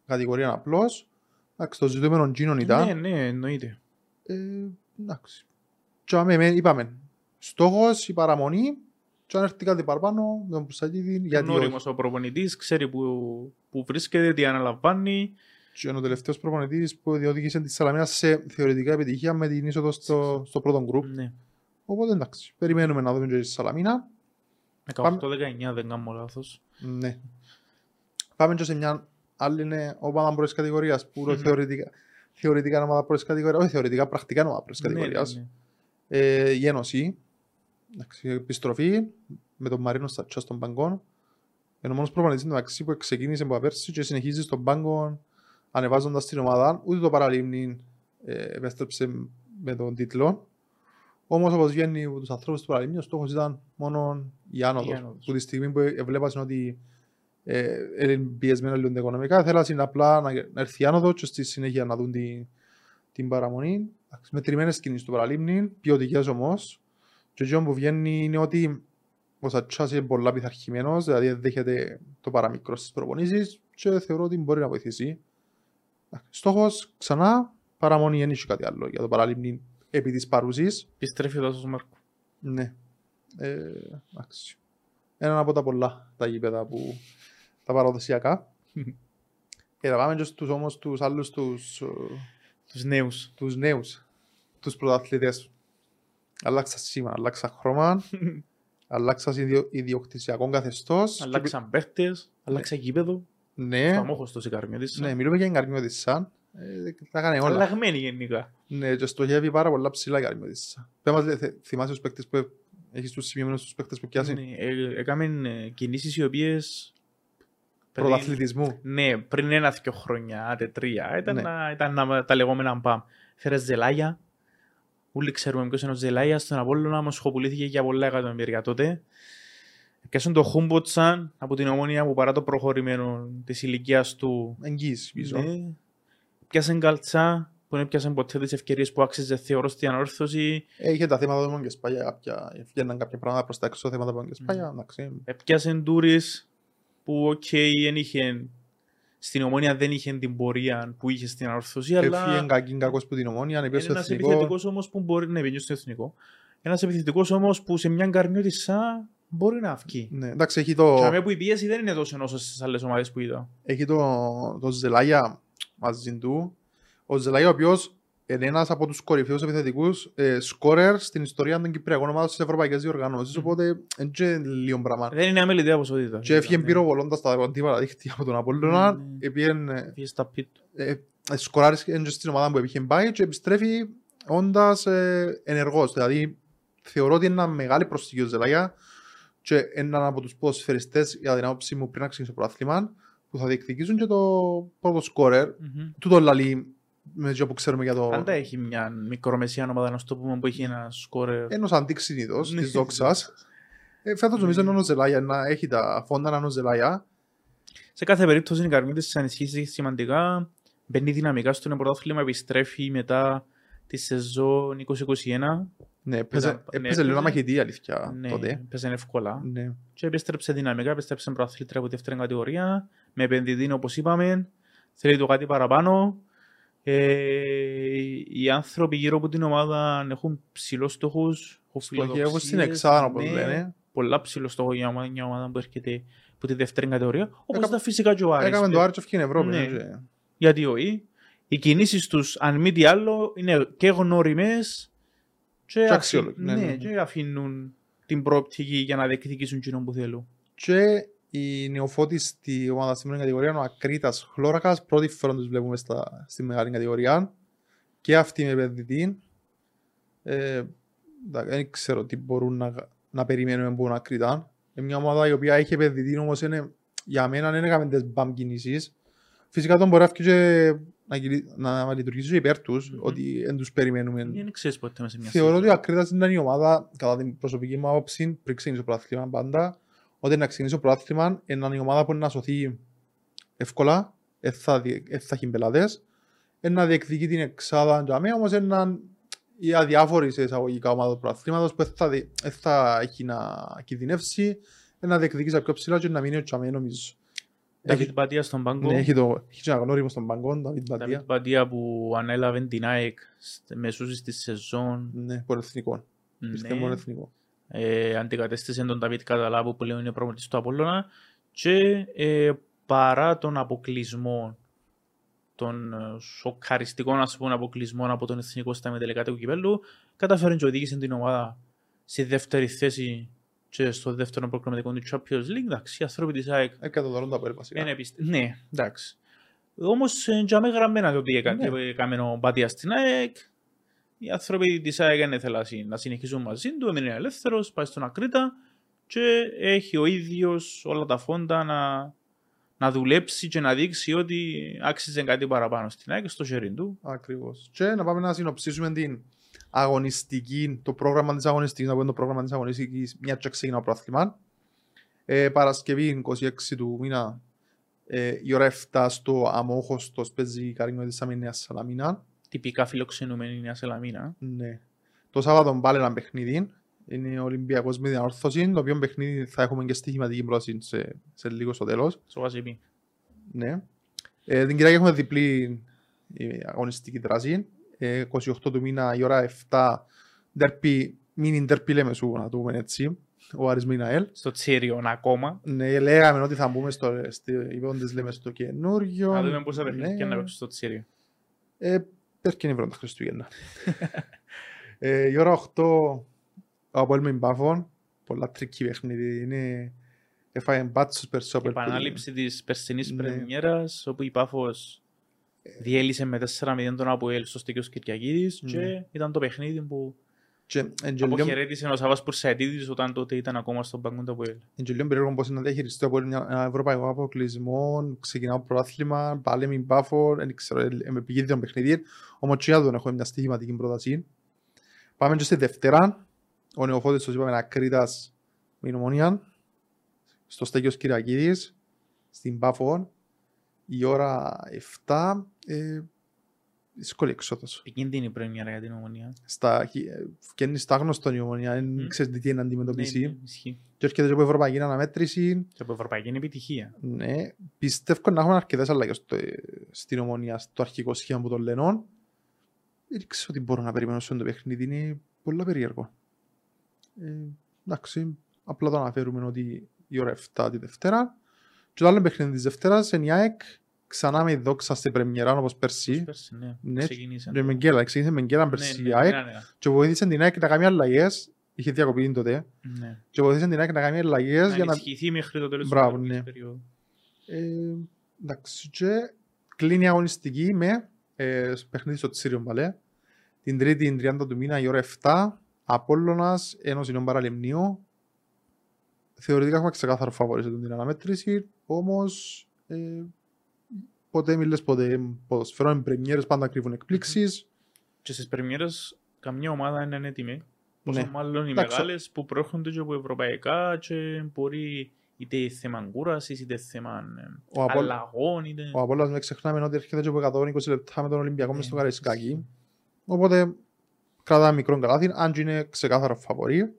κατηγορία απλώς. Εντάξει, το ζητούμενο Τζίνον ήταν. Ναι, ναι, εννοείται. Ε, εντάξει. Και αμέ, με- είπαμε, στόχος, η παραμονή, και αν έρθει κάτι παραπάνω, με τον Μπουρσαϊτίδη, Γιατί γιατί όχι. Νόριμος ο προπονητής, ξέρει που, που βρίσκεται, τι αναλαμβάνει. Και είναι ο τελευταίος προπονητής που διοδήγησε τη Σαλαμίνα σε θεωρητικά επιτυχία με την είσοδο στο, στο πρώτο γκρουπ. Ναι. Οπότε εντάξει, περιμένουμε να δούμε και τη Σαλαμίνα. 18-19 δεν κάνω λάθος. Ναι. Πάμε και σε μια άλλη είναι ομάδα πρώτης κατηγορίας που Μμμ. θεωρητικά, θεωρητικά είναι ομάδα πρώτης κατηγορίας, όχι θεωρητικά, πρακτικά είναι ομάδα πρώτης Ναι, κατηγορίας. ναι, ναι. Ε, η Ένωση, εντάξει, επιστροφή με τον Μαρίνο Στατσά στον Παγκόν. Είναι ο μόνος προπονητής μεταξύ που ξεκίνησε από πέρσι και συνεχίζει στον Παγκόν ανεβάζοντας την ομάδα. Ούτε το παραλίμνη ε, επέστρεψε με τον τίτλο. Όμως όπως βγαίνει από τους ανθρώπους του παραλίμνη, ο στόχος ήταν μόνο η άνοδος. Η άνοδος. Που τη στιγμή που έβλεπαν ότι ε, είναι πιεσμένο λίγο τα οικονομικά, θέλασαν απλά να, να έρθει η άνοδος και στη συνέχεια να δουν την, την παραμονή. Εντάξει, Μετρημένες κινήσεις του παραλίμνη, ποιοτικές όμως. Και εκείνο που βγαίνει είναι ότι ο Σατσάς είναι πολλά πειθαρχημένος, δηλαδή δεν δέχεται το παραμικρό στις προπονήσεις και θεωρώ ότι μπορεί να βοηθήσει. Στόχος ξανά παραμονή, δεν έχει κάτι άλλο για το παραλίμνη επί της παρουσής. Επιστρέφει ο Τάσος Μάρκου. Ναι. Ε, εντάξει. Ένα από τα πολλά τα γήπεδα που τα παραδοσιακά. Και θα πάμε και στους όμως τους άλλους τους, ε, Τους νέους. τους νέους, τους πρωταθλητές. Αλλάξα σήμα, αλλάξα χρώμα, αλλάξα ιδιο, ιδιοκτησιακό καθεστώς. Αλλάξαν παίχτες, αλλάξαν γήπεδο. Ναι, Φαμόχος το Σικαρμιώτης. ναι, μιλούμε για εγκαρμιώτισσα. Ε, τα κάνει όλα. Αλλαγμένοι γενικά. Ναι, και στοχεύει πάρα πολλά ψηλά η εγκαρμιώτισσα. Πες μας, θε- θυμάσαι τους παίκτες που έχεις τους σημειωμένους τους παίκτες που πιάσει; Ναι, ε, Έκαμε ε, κινήσεις οι οποίες... πριν- Πρωταθλητισμού. Ναι, πριν ένα-δυο χρόνια, άντε τρία, ήταν, Ναι. να, ήταν να, τα λεγόμενα μπαμ. Φέρες Ζελάγια. Όλοι ξέρουμε ποιος είναι ο Ζελάγια. Στον Απόλλωνα όμως πουλήθηκε για πολλά εκατομμύρια τότε. Πιάσαν το Χούμποτσαν από την ομόνια που παρά το προχωρημένο της ηλικίας του Εγγύηση πίσω. ναι. Πιάσαν Καλτσά που δεν πιάσαν ποτέ τις ευκαιρίες που άξιζε θεωρώ στην ανόρθωση. Ε, Είχε τα θέματα του Μογκεσπάγια, κάποια, βγαίναν κάποια πράγματα προς τα έξω θέματα του Μογκεσπάγια, εντάξει. Πιάσαν Τούρις που οκ, δεν είχε στην ομόνια δεν είχε την πορεία που είχε στην ανόρθωση, αλλά Έφυγε κακήν κακός που την ομόνια, ανεπήρε είναι στο ένας εθνικό. επιθετικός όμως που μπορεί να πήγε στο εθνικό. Ένας επιθετικός όμως που σε μια καρμιώτισσα μπορεί να βγει. Ναι, εντάξει, έχει το, Και αμέ που η πίεση δεν είναι τόσο όσο στις άλλες ομάδες που είδα. έχει το, το Ζελάγια μαζί του. Ο Ζελάγια ο οποίος είναι ένας από τους κορυφαίους επιθετικούς ε, σκόρερ στην ιστορία των Κυπριακών ομάδων στις ευρωπαϊκές διοργανώσεις, Μμμ. οπότε είναι και λίγο πράγμα. Δεν είναι αμεληταία ποσότητα. Και έφυγε Ναι. πυροβολώντας τα αντίπαλα δίχτυα από τον Απόλλωνα, Ναι, ναι. επειδή Πήγε στα πιτ. ε, σκοράρεις και στην ομάδα που είχε πάει και επιστρέφει όντας ε, ενεργός. Δηλαδή θεωρώ ότι είναι ένα μεγάλη προσθήκη ο Ζελάγια και έναν από τους ποδοσφαιριστές για την άποψή μου πριν να ξεκινήσει το πρωτάθλημα που θα διεκδικήσουν και το πρώτο σκόρερ. Μμμ. Τούτο λαλεί με αυτό που ξέρουμε για το Πάντα έχει μια μικρομεσαία ομάδα, να σου το πούμε, που έχει ένα σκόρερ. ένας αντίξυνητος Ναι. της δόξας. Ε, φέτος νομίζω είναι ο Ζελάγια να έχει τα φόντα να είναι ο Ζελάγια. Σε κάθε περίπτωση η Καρμίτη της ανισχύσεις σημαντικά. Μπαίνει δυναμικά στο πρωτάθλημα, επιστρέφει μετά τη σεζόν 2021. Ναι, έπαιζε, ναι, έπαιζε λίγο έπαιζε. μαχητή αλήθεια Ναι, τότε. παίζανε εύκολα. Ναι. Και επέστρεψε δυναμικά, επέστρεψε πρωταθλήτρια από δεύτερη κατηγορία. Με επενδυτή, όπως είπαμε. Θέλει το κάτι παραπάνω. Ε, οι άνθρωποι γύρω από την ομάδα έχουν ψηλούς στόχους. Στοχεύουν στην εξάδα όπως λένε. Πολλά ψηλό στόχο για ομάδα- μια ομάδα που έρχεται από τη δεύτερη κατηγορία. Όπως Έκα- ήταν φυσικά και ο Άρης. Έκαμε το Άρτσο στην Ευρώπη. Ναι. ναι, και- Γιατί όχι. Οι κινήσεις τους, αν μη τι άλλο, είναι και γνώριμε και, αφή- αξιόλογοι, ναι, ναι, ναι. και αφήνουν την προοπτική για να διεκδικήσουν κοινό που θέλουν. Και η νεοφώτιστη ομάδα στην πρώτη κατηγορία είναι ο Ακρίτας Χλώρακας. Πρώτη φορά τους βλέπουμε στα, στη μεγάλη κατηγορία. Και αυτή με επενδυτή. Ε, εντάξει, δεν ξέρω τι μπορούν να, να περιμένουμε από τον Ακρίτας. Είναι μια ομάδα η οποία έχει επενδυτή όμως είναι, για μένα δεν έκαμε τις μπαμ κινήσεις. Φυσικά τον μπορεί να βγει και να, κινη- να λειτουργήσει και υπέρ τους, Μμμ. ότι δεν τους περιμένουμε. Δεν ξέρεις ποτέ μέσα σε μια Θεωρώ ότι σεζόν. ο Ακρίτας ήταν η ομάδα, κατά την προσωπική μου άποψη, πριν ξεκινήσει το πρωτάθλημα πάντα, ότι να ξεκινήσει το πρωτάθλημα είναι η ομάδα που είναι να σωθεί εύκολα, δεν θα, δι- δεν θα έχει μπελάδες, είναι να διεκδικεί την εξάδα για μένα, όμως είναι να- η αδιάφορη σε εισαγωγικά ομάδα του πρωταθλήματος που δεν θα, δι- δεν θα έχει να κινδυνεύσει, είναι να διεκδικεί στα πιο ψηλά και να μείνει ο Τσαμέ νομίζω. Νταβίτ Έχει, Μπατία στον πάγκο. ναι, έχει, το, έχει και ένα γνώριμο στον πάγκο, Νταβίτ Νταβίτ Μπατία, Μπατία που ανέλαβε την ΑΕΚ μεσούσεις της σεζόν. ναι, πολυεθνικό, ήρθε μόνο Ναι. εθνικό. Ε, αντικατέστησε τον Νταβίτ Καταλάβου που λέει είναι προμηθευτής του Απόλλωνα και ε, παρά τον αποκλεισμό των ε, σοκαριστικών ας πούμε, αποκλεισμών από τον εθνικό στα μετελικά του κυπέλου κατάφερε και οδήγησε την ομάδα στη δεύτερη θέση και στο δεύτερο προκριματικό του Champions League. Εντάξει, οι άνθρωποι της ΑΕΚ Εκατονταρούν τα πέρα βασικά. είναι πιστε... Ναι, εντάξει. Όμως ε, για με γραμμένα το ότι έκα- Ναι. έκαμε ο Μπάτια στην ΑΕΚ. Οι άνθρωποι της ΑΕΚ δεν ήθελαν συ- να συνεχίσουν μαζί του, έμεινε ελεύθερος, πάει στον Ακρίτα και έχει ο ίδιος όλα τα φόντα να, να δουλέψει και να δείξει ότι άξιζε κάτι παραπάνω στην ΑΕΚ στο χέρι του. Ακριβώς. Και να πάμε να συνοψίσουμε την αγωνιστική, το πρόγραμμα της αγωνιστικής, να πούμε το πρόγραμμα της αγωνιστικής, μια και ξεκινά το πρόθλημα. Ε, Παρασκευή 26 του μήνα, ε, η ώρα 7 στο Αμόχωστος παίζει η Καρίνο της Αμηνίας Σαλαμίνα. Τυπικά φιλοξενούμενη η Νέα Σελαμίνα. Ναι. Το Σάββατο πάλι ένα παιχνίδι. Είναι ο Ολυμπιακός με διαόρθωση, το οποίο παιχνίδι θα έχουμε και στοιχηματική πρόταση σε, σε λίγο στο τέλος. Στο Βασιπί. Ναι. Ε, την Κυριακή έχουμε διπλή η αγωνιστική δράση. Ε, 28 του μήνα η ώρα 7 ντέρπι, μίνι ντέρπι λέμε σου να το πούμε έτσι. Ο Άρης Μιναέλ. Στο Τσίριον ακόμα. Ναι, λέγαμε ότι θα μπούμε στο, στη, είπαμε, λέμε στο καινούριο. Να δούμε πόσα παιχνίδια Ναι. να παίξουν στο Τσίριο. Ε, πέρκει είναι τα Χριστούγεννα. ε, η ώρα 8 ο Αποέλ με μπάφων. Πολλά τρική παιχνίδι. Είναι... Έφαγε μπάτσος περισσότερο. Επανάληψη της περσινής Ναι. πρεμιέρας, όπου η Πάφος διέλυσε με 4-0 τον Αποέλ στο Στέκιος Κυριακίδης Ναι. και ήταν το παιχνίδι που Και εν και λίγο- αποχαιρέτησε ο Σάββας Πουρσαετίδης όταν τότε ήταν ακόμα στον πάγκο του Αποέλ. εν και λίγο περίεργο πώς είναι να διαχειριστεί ο Αποέλ μια- ένα ευρωπαϊκό αποκλεισμό. Ξεκινάω πρωτάθλημα, πάλι με μπάφο, δεν ξέρω, ε, με πηγή των παιχνιδίων. Όμως και για τον έχουμε μια στοιχηματική πρόταση. Πάμε και στη Δευτέρα. Ο Νεοφώτης, όπως είπαμε, Ακρίτας με την Ομόνια. Στο Στέκιος Κυριακίδης, στην Πάφο. Η ώρα 7. Ε, δύσκολη εξόδος. Επικίνδυνη πρεμιέρα για την ομονία. Στα, ε, φκένει στα γνωστον η Ομόνια, δεν Μμ. ξέρεις τι είναι να Ναι, αντιμετωπίσει. ναι, ισχύει. Και έρχεται και από Ευρωπαϊκή αναμέτρηση. Και από Ευρωπαϊκή είναι επιτυχία. Ναι, πιστεύω να έχουμε αρκετές αλλαγές στο, στην ομονία, στο αρχικό σχήμα που τον λένε. Δεν ξέρω τι μπορώ να περιμένω σε αυτό το παιχνίδι, είναι πολύ περίεργο. Ε, εντάξει, απλά το αναφέρουμε ότι η ώρα 7 τη Δευτέρα. Και το άλλο παιχνίδι της Δευτέρας είναι η ΑΕΚ, ξανά με η δόξα στην πρεμιέρα όπως πέρσι. Πέρσι, ναι, Ναι, ξεκινήσαν. Και με γκέλα, ξεκίνησε με γκέλα Ναι, πέρσι ναι, η ΑΕΚ ναι, ναι, και βοήθησε την ΑΕΚ να κάνει αλλαγές. Είχε διακοπή τότε. ναι. Και βοήθησε την ΑΕΚ να κάνει αλλαγές Να για να ενισχυθεί μέχρι το τέλος Μπράβο, της ναι. περίοδου. Ε, εντάξει, και κλείνει η αγωνιστική με ε, παιχνίδι στο Τσίριο Μπαλέ. Την Τρίτη, την 30 του μήνα, η ώρα 7. Απόλλωνας, Ένωση Νέων Παραλιμνίου. Θεωρητικά έχουμε ξεκάθαρο φαβορή σε την αναμέτρηση, όμως ε, ποτέ μιλές ποτέ ποδοσφαιρό, οι πρεμιέρες πάντα κρύβουν εκπλήξεις; Και στις πρεμιέρες καμιά ομάδα είναι έτοιμη. Πόσο Ναι. μάλλον οι Εντάξει. μεγάλες που προέρχονται και από ευρωπαϊκά και μπορεί είτε θέμα κούρασης, είτε θέμα ε, Ο, Απόλ, αλλαγών, είτε... ο Απόλλωνας μην ξεχνάμε ότι έρχεται και από 120 λεπτά με τον Ολυμπιακό Ναι, μες στο Καραϊσκάκι. Οπότε κρατά μικρό καλάθι, αν και είναι ξεκάθαρο φαβορή.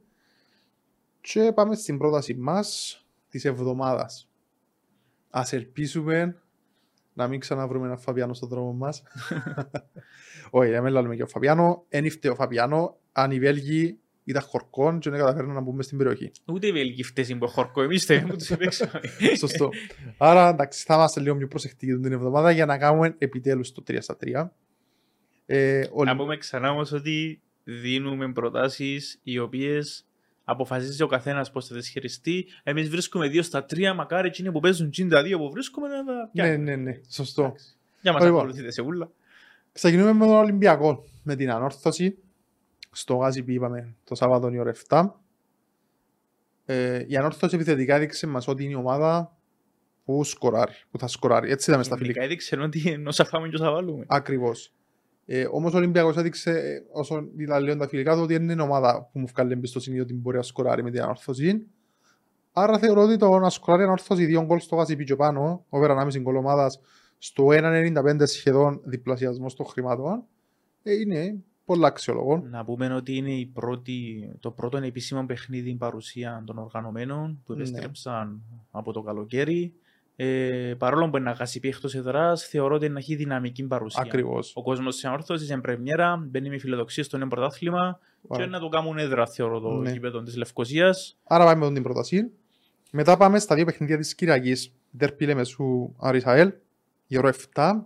Και πάμε στην πρόταση μας της εβδομάδας. Ας ελπίσουμε να μην ξαναβρούμε ένα Φαβιάνο στον δρόμο μας. Όχι, δεν με λέμε και ο Φαβιάνο. Εν ήρθε ο Φαβιάνο, αν οι Βέλγοι ήταν χορκόν και δεν καταφέρνουν να μπούμε στην περιοχή. Ούτε οι Βέλγοι φταίς είναι που χορκό, εμείς θέλουμε που τους επέξαμε. Σωστό. Άρα εντάξει, θα είμαστε λίγο πιο προσεκτικοί την εβδομάδα για να κάνουμε επιτέλους το 3 στα 3. Ε, ο... Να πούμε ξανά όμως ότι δίνουμε προτάσεις οι οποίες αποφασίζει ο καθένας πώς θα τις χειριστεί. Εμείς βρίσκουμε δύο στα τρία, μακάρι εκείνοι που παίζουν τσιν τα δύο που βρίσκουμε να τα Ναι, πιάνουμε. ναι, ναι, σωστό. Εντάξει. Για μας Λοιπόν. ακολουθείτε σε ούλα. Ξεκινούμε με τον Ολυμπιακό, με την ανόρθωση. Στο γάζι που είπαμε το Σάββατο η ώρα 7. Ε, η ανόρθωση επιθετικά έδειξε μας ότι είναι η ομάδα που σκοράρει, που θα σκοράρει. Έτσι είδαμε στα Γενικά φιλικά. έδειξε ότι ενώ όσα φάμε και όσα βάλουμε. Ακριβώς. Ε, Όμως ο Ολυμπιακός έδειξε, ε, όσο είδα λέω τα φιλικά του, ότι δεν είναι ομάδα που μου βγάλει εμπιστοσύνη ότι μπορεί να σκοράρει με την ανόρθωση. Άρα θεωρώ ότι το να σκοράρει ανόρθωση δύο γκολ στο γάζι πιο πάνω, over 1,5 γκολ ομάδας, στο 1,95 σχεδόν διπλασιασμό των χρημάτων, ε, είναι πολύ αξιόλογο. Να πούμε ότι είναι η πρώτη, το πρώτο επίσημο παιχνίδι παρουσία των οργανωμένων που Ναι. επέστρεψαν από το καλοκαίρι. Ε, παρόλο που είναι να χάσει πει εκτός εδράς, θεωρώ ότι είναι να έχει δυναμική παρουσία. Ακριβώς. Ο κόσμος της ανόρθωσης είναι πρεμιέρα, μπαίνει με φιλοδοξία στο νέο πρωτάθλημα και να το κάνουν έδρα, θεωρώ, το Ναι. γήπεδο της Λευκοσίας. Άρα πάμε με την πρόταση. Μετά πάμε στα δύο παιχνίδια της Κυριακής. Δέρπι Λεμεσού Άρης ΑΕΛ, η ώρα 7.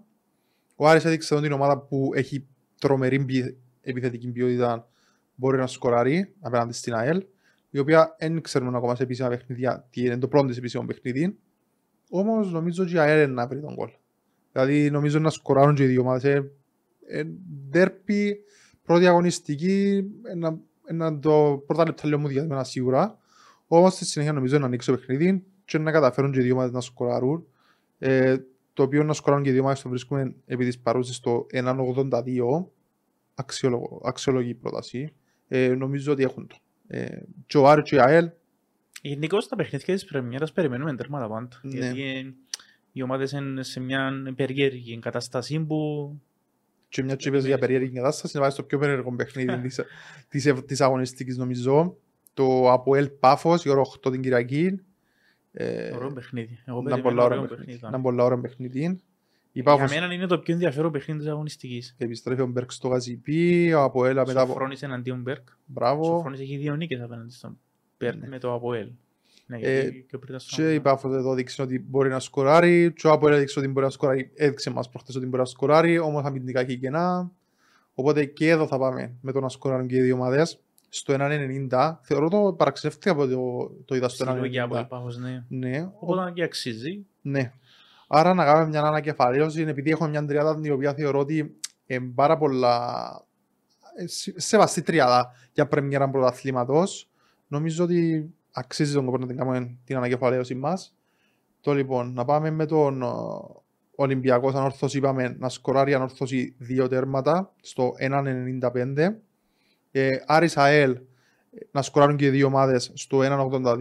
Ο Άρης έδειξε εδώ την ομάδα που έχει τρομερή ποι- επιθετική ποιότητα μπορεί να σκοράρει απέναντι στην ΑΕΛ, η οποία δεν ξέρουμε ακόμα σε επίσημα παιχνίδια τι είναι το πρώτο της επίσημο παιχνίδι. Όμως νομίζω ότι η ΑΕΛ είναι να βρει τον κόλ. Δηλαδή νομίζω να σκοράρουν και οι δύο ομάδες. Ε, ε, Δέρπι, πρώτη αγωνιστική, ε, να, ε, να το πρώτα λεπτά λέω μου διαδημένα σίγουρα. Όμως στη συνέχεια νομίζω να ανοίξει το παιχνίδι και να καταφέρουν και οι δύο ομάδες να σκοράρουν. Ε, το οποίο να σκοράρουν και οι δύο ομάδες το βρίσκουμε επί της παρούσης στο 1.82. Αξιόλογο, αξιόλογη πρόταση. Ε, νομίζω ότι έχουν το. Ε, και ο Άρης και η ΑΕΛ Γενικώ τα παιχνίδια της πρεμιέρας περιμένουμε τέρματα πάντα. Ναι. Γιατί ε, οι ομάδες είναι σε μια περίεργη κατάσταση που και μια τσίπες για περίεργη κατάσταση να πάει στο πιο περίεργο παιχνίδι της, της, ευ- της αγωνιστικής νομίζω. Το Αποέλ Πάφος, η ώρα 8 την Κυριακή. Ε, ωραίο παιχνίδι. Εγώ να περιμένω πολλά ωραίο ωραίο παιχνίδι. παιχνίδι. Να πολλά ωραίο παιχνίδι. Η Για Πάφος μένα είναι το πιο ενδιαφέρον παιχνίδι της αγωνιστικής. επιστρέφει ο Μπέρκ στο ΓΣΠ, ο Αποέλα μετά από... Σοφρόνης εναντίον Μπέρκ. Μπράβο. Σωφρόνης έχει δύο νίκες απέναντι στον Μπέρκ Ναι. με το Αποέλ. Ναι, Ε, γιατί και ο Πρίτας στον Και η Αποέλ. Πάφος εδώ δείξε ότι μπορεί να σκοράρει. Και ο Αποέλ έδειξε ότι μπορεί να σκοράρει. Έδειξε μας προχτές ότι μπορεί να σκοράρει. Όμως αμυντικά έχει κενά. Οπότε και εδώ θα πάμε με το να σκοράρουν και οι δύο ομάδες. Στο 1.90. Θεωρώ το παραξενεύτηκα από το, το είδα στο Συλλογή και Αποέλ 1.90. Πάφος, ναι. Ναι, Οπότε και αξίζει. ναι. Άρα να κάνουμε μια ανακεφαλαίωση επειδή έχουμε μια τριάδα την οποία θεωρώ ότι είναι πάρα πολλά ε, σε- σεβαστή τριάδα για πρεμιέρα πρωταθλήματος. Νομίζω ότι αξίζει τον κόπο να την κάνουμε την ανακεφαλαίωση μας. Το λοιπόν, να πάμε με τον ο, Ολυμπιακός ανόρθωση είπαμε να σκοράρει ανόρθωση δύο τέρματα στο 1.95. Ε, Άρης ΑΕΛ ε, να σκοράρουν και οι δύο ομάδες στο 1.82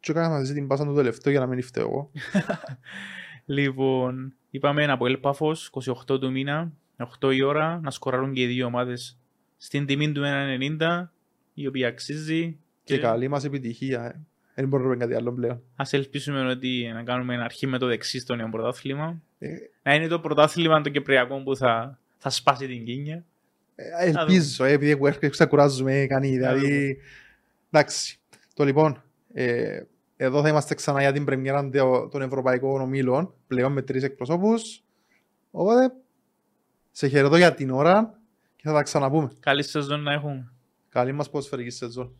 και έκανα μαζί την πάσα του τελευταίο για να μην φταίω εγώ. Λοιπόν, είπαμε ένα Αποέλ Πάφος, 28 του μήνα, 8 η ώρα, να σκοράρουν και οι δύο ομάδες στην τιμή του 1.90, η οποία αξίζει. Και καλή μας επιτυχία. ε. Δεν μπορούμε να πούμε κάτι άλλο πλέον. Ας ελπίσουμε ότι να κάνουμε ένα αρχή με το δεξί στο νέο πρωτάθλημα. Ε, Να είναι το πρωτάθλημα των Κυπριακών που θα, θα σπάσει την κίνια. ε, ελπίζω, ε, επειδή εγώ έρχομαι ξεκουράζουμε κανεί. Δηλαδή, εντάξει. Το λοιπόν, ε, εδώ θα είμαστε ξανά για την πρεμιέρα των- των Ευρωπαϊκών Ομίλων, πλέον με τρεις εκπροσώπους. Οπότε, σε χαιρετώ για την ώρα και θα τα ξαναπούμε. Καλή σεζόν να έχουν. Καλή μας ποδοσφαιρική σεζόν.